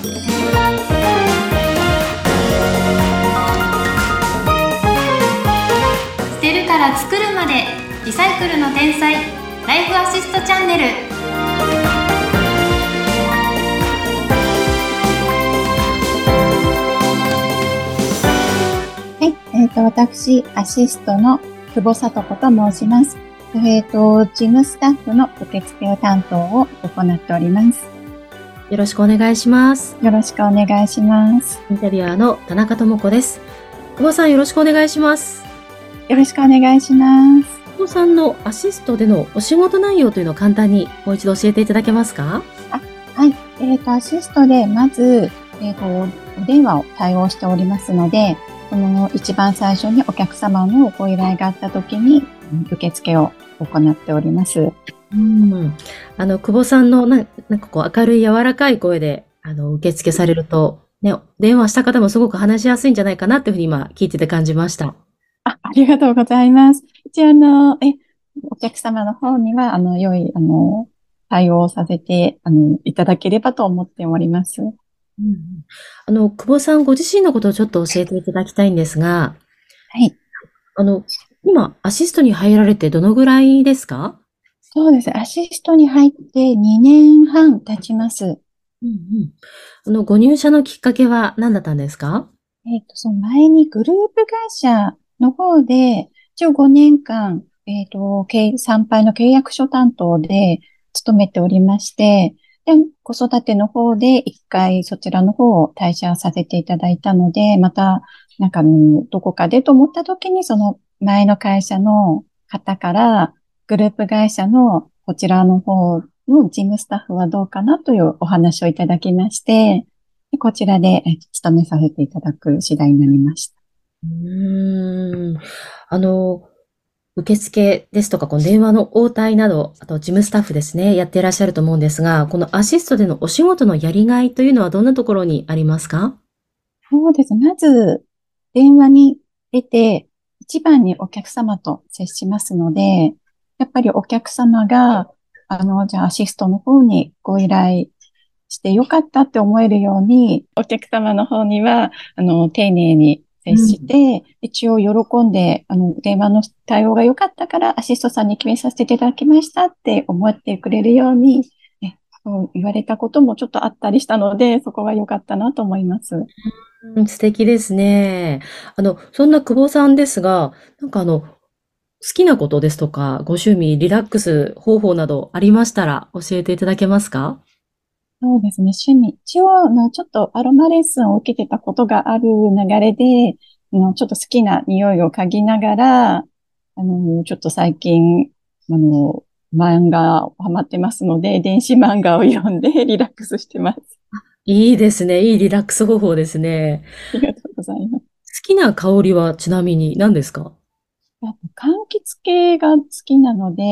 捨てるから作るまでリサイクルの天才ライフアシストチャンネルはい、えっ、と、私、アシストの久保聡子と申します。えっ、と、事務スタッフの受付を担当を行っております。よろしくお願いします。よろしくお願いします。インタビュアーの田中智子です。久保さんよろしくお願いします。よろしくお願いします。久保さんのアシストでのお仕事内容というのを簡単にもう一度教えていただけますか？はい、えっ、と、アシストで、まず、えっ、と、お電話を対応しておりますので、この一番最初にお客様のご依頼があった時に、うん受付を行っております。うん。あの、久保さんのななんかこう明るい柔らかい声で、あの、受付されると、ね、電話した方もすごく話しやすいんじゃないかなっていうふうに今聞いてて感じました。あ、ありがとうございます。一応、あの、え、お客様の方には、あの、良い、あの、対応をさせて、あの、いただければと思っております。うんあの、久保さんご自身のことをちょっと教えていただきたいんですが、はい。あの、今、アシストに入られてどのぐらいですか？そうです。アシストに入って2年半経ちます。うんうん。あの、ご入社のきっかけは何だったんですか？えっと、その前にグループ会社の方で、一応5年間、えっと、経参拝の契約書担当で勤めておりまして、で、子育ての方で一回そちらの方を退社させていただいたので、また、なんか、うんどこかでと思った時に、その前の会社の方から、グループ会社のこちらの方の事務スタッフはどうかなというお話をいただきまして、でこちらでえ勤めさせていただく次第になりました。うーん。あの、受付ですとか、この電話の応対など、あと事務スタッフですね、やっていらっしゃると思うんですが、このアシストでのお仕事のやりがいというのはどんなところにありますか？そうです。まず、電話に出て、一番にお客様と接しますので、やっぱりお客様が、あの、じゃあアシストの方にご依頼してよかったって思えるように、お客様の方には、あの、丁寧に接して、一応喜んで、あの、電話の対応が良かったから、アシストさんに決めさせていただきましたって思ってくれるように、ねそう言われたこともちょっとあったりしたので、そこは良かったなと思います。うん素敵ですね。あの、そんな久保さんですが、なんかあの、好きなことですとか、ご趣味、リラックス方法などありましたら教えていただけますか？そうですね、趣味。一応、あの、ちょっとアロマレッスンを受けてたことがある流れで、あの、ちょっと好きな匂いを嗅ぎながら、あの、ちょっと最近、あの、漫画をハマってますので、電子漫画を読んで リラックスしてます。いいですね。いいリラックス方法ですね。ありがとうございます。好きな香りはちなみに何ですか？やっぱ柑橘系が好きなので、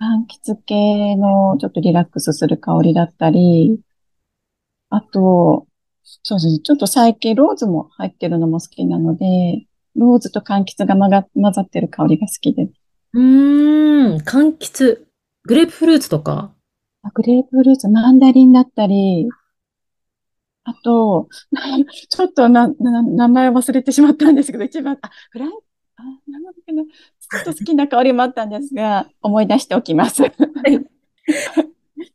柑橘系のちょっとリラックスする香りだったり、あと、そうですね、ちょっと最近ローズも入ってるのも好きなので、ローズと柑橘が混が混ざってる香りが好きです。うーん、柑橘、グレープフルーツとか？あグレープフルーツ、マンダリンだったり、あと、ちょっとな、な、名前忘れてしまったんですけど、一番、あ、フラン、あ、なんだっけな、ちょっと好きな香りもあったんですが、思い出しておきます。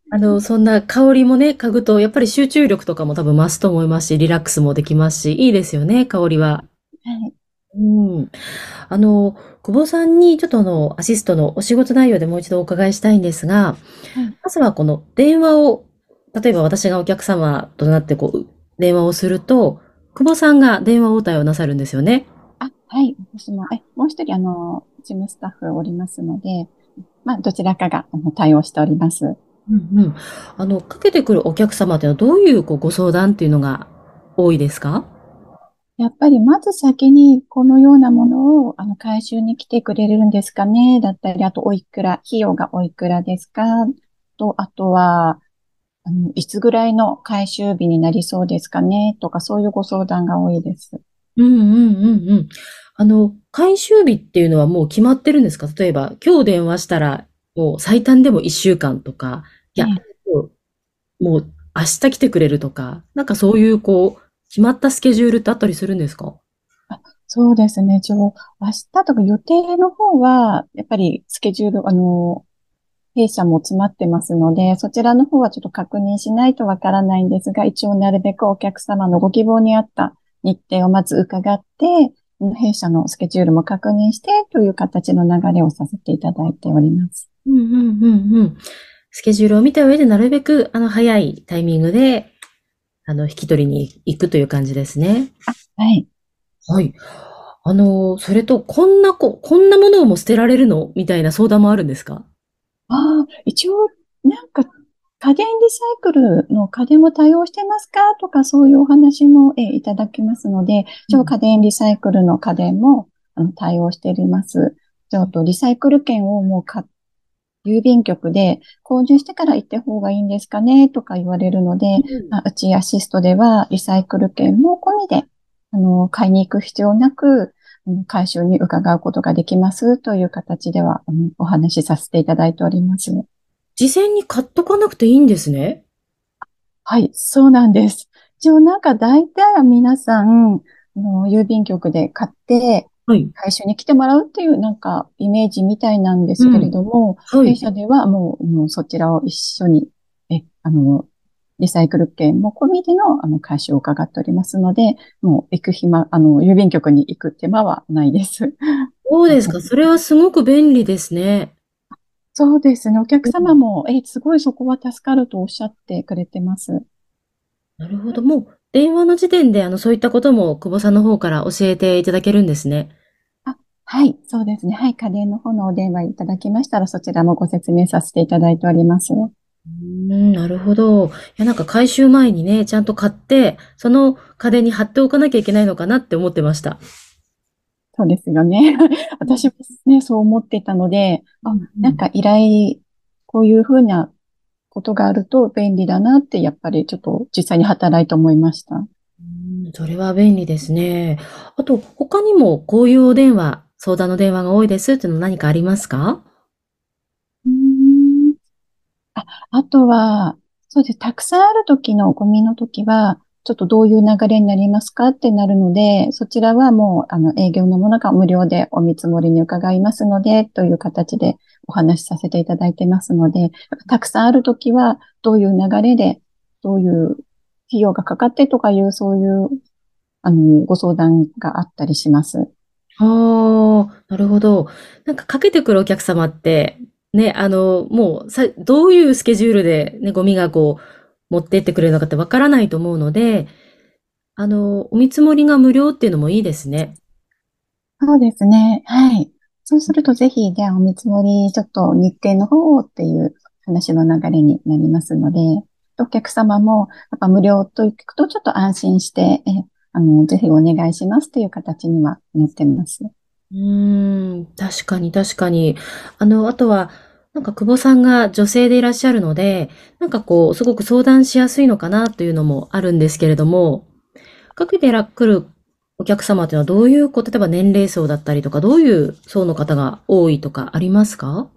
あの、そんな香りもね、嗅ぐと、やっぱり集中力とかも多分増すと思いますし、リラックスもできますし、いいですよね、香りは。はい。うん。あの、久保さんにちょっとあの、アシストのお仕事内容でもう一度お伺いしたいんですが、まずはこの電話を、例えば私がお客様となってこう、電話をすると、久保さんが電話応対をなさるんですよね。あ、はい。私も、え、もう一人、あの、事務スタッフおりますので、まあ、どちらかがあの対応しております。うんうん。あの、かけてくるお客様っていうのはどういうこうご相談っていうのが多いですか？やっぱり、まず先にこのようなものを、あの、回収に来てくれるんですかね？だったり、あと、おいくら、費用がおいくらですか？と、あとは、あの、いつぐらいの回収日になりそうですかね？とか、そういうご相談が多いです。うんうんうんうん。あの、回収日っていうのはもう決まってるんですか？例えば、今日電話したら、もう最短でも1週間とか、いや、えもう、もう明日来てくれるとか、なんかそういうこう、決まったスケジュールってあったりするんですか？そうですね。一応、明日とか予定の方は、やっぱりスケジュール、あの、弊社も詰まってますので、そちらの方はちょっと確認しないとわからないんですが、一応なるべくお客様のご希望に合った日程をまず伺って、弊社のスケジュールも確認してという形の流れをさせていただいております。うんうんうんうん。スケジュールを見た上でなるべくあの早いタイミングであの引き取りに行くという感じですね。はい。はい。あの、それと、こんなこ、こんなものをも捨てられるの？みたいな相談もあるんですか？ああ、一応、なんか、家電リサイクルの家電も対応してますか？とか、そういうお話も、えいただきますので、一応家電リサイクルの家電もあの対応しております。ちょっとリサイクル券をもう買っ郵便局で購入してから行った方がいいんですかね？とか言われるので、うん、うちアシストではリサイクル券も込みで、あの、買いに行く必要なく、回収に伺うことができますという形では、お話しさせていただいております。事前に買っとかなくていいんですね？はい、そうなんです。一応なんか大体は皆さん、の郵便局で買って、はい。回収に来てもらうっていうなんかイメージみたいなんですけれども、うん、はい。弊社ではもう、もうそちらを一緒に、え、あの、リサイクル券も込みでの、あの、回収を伺っておりますので、もう行く暇、あの、郵便局に行く手間はないです。そうですか。それはすごく便利ですね。そうですね。お客様も、え、すごいそこは助かるとおっしゃってくれてます。なるほど。もう、電話の時点で、あの、そういったことも、久保さんの方から教えていただけるんですね。あ、はい、そうですね。はい、家電の方のお電話いただきましたら、そちらもご説明させていただいております。うん、なるほど。いや、なんか回収前にね、ちゃんと買って、その家電に貼っておかなきゃいけないのかなって思ってました。そうですよね。私もね、そう思っていたので、あ、なんか依頼、こういうふうなことがあると便利だなって、やっぱりちょっと実際に働いて思いました。うんそれは便利ですね。あと、他にもこういうお電話、相談の電話が多いですっていうの何かありますか？うんあ、あとは、そうです。たくさんある時のゴミの時は、ちょっとどういう流れになりますかってなるので、そちらはもう、あの、営業のものが無料でお見積もりに伺いますので、という形でお話しさせていただいてますので、たくさんあるときは、どういう流れで、どういう費用がかかってとかいう、そういう、あの、ご相談があったりします。ああ、なるほど。なんかかけてくるお客様って、ね、あの、もうさ、どういうスケジュールでね、ゴミがこう、持ってってくれるのかってわからないと思うので、あの、お見積もりが無料っていうのもいいですね。そうですね。はい。そうするとぜひ、じゃあお見積もり、ちょっと日程の方っていう話の流れになりますので、お客様も、やっぱ無料と聞くとちょっと安心して、え、あの、ぜひお願いしますという形にはなってます。うーん、確かに確かに。あの、あとは、なんか久保さんが女性でいらっしゃるので、なんかこう、すごく相談しやすいのかなというのもあるんですけれども、かけて来るお客様というのはどういう、こう、例えば年齢層だったりとか、どういう層の方が多いとかありますか？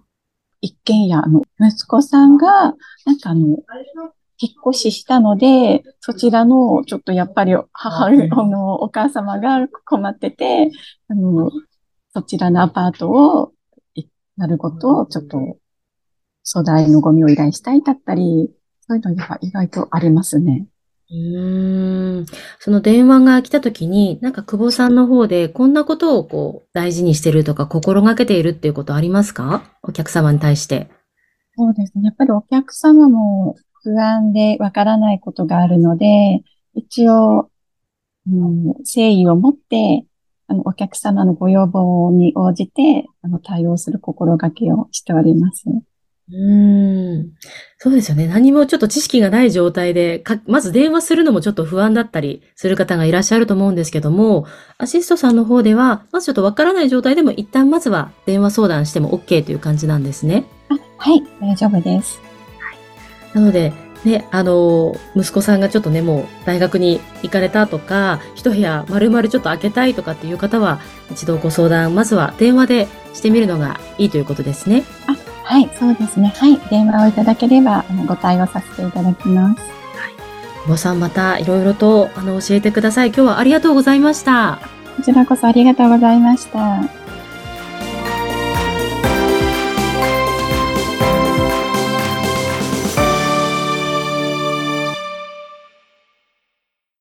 一軒家の息子さんが、なんかあの、引っ越ししたので、そちらの、ちょっとやっぱり母、あの、お母様が困ってて、あの、そちらのアパートを、なることをちょっと粗大のゴミを依頼したいだったり、そういうのが意外とありますね。うーん。その電話が来た時に、なんか久保さんの方でこんなことをこう大事にしてるとか心がけているっていうことありますか？お客様に対して。そうですね。やっぱりお客様も不安でわからないことがあるので、一応、うん、誠意を持って、あの、お客様のご要望に応じて、あの、対応する心がけをしております。うーん。そうですよね。何もちょっと知識がない状態で、か、まず電話するのもちょっと不安だったりする方がいらっしゃると思うんですけども、アシストさんの方では、まずちょっとわからない状態でも一旦まずは電話相談しても OK という感じなんですね。あはい、大丈夫です。はい。なので、ね、あの、息子さんがちょっとね、もう大学に行かれたとか、一部屋丸々ちょっと開けたいとかっていう方は、一度ご相談、まずは電話でしてみるのがいいということですね。あはい、そうですね。はい、電話をいただければ、あの、ご対応させていただきます。はい。久保さんまたいろいろとあの教えてください。今日はありがとうございました。こちらこそありがとうございました。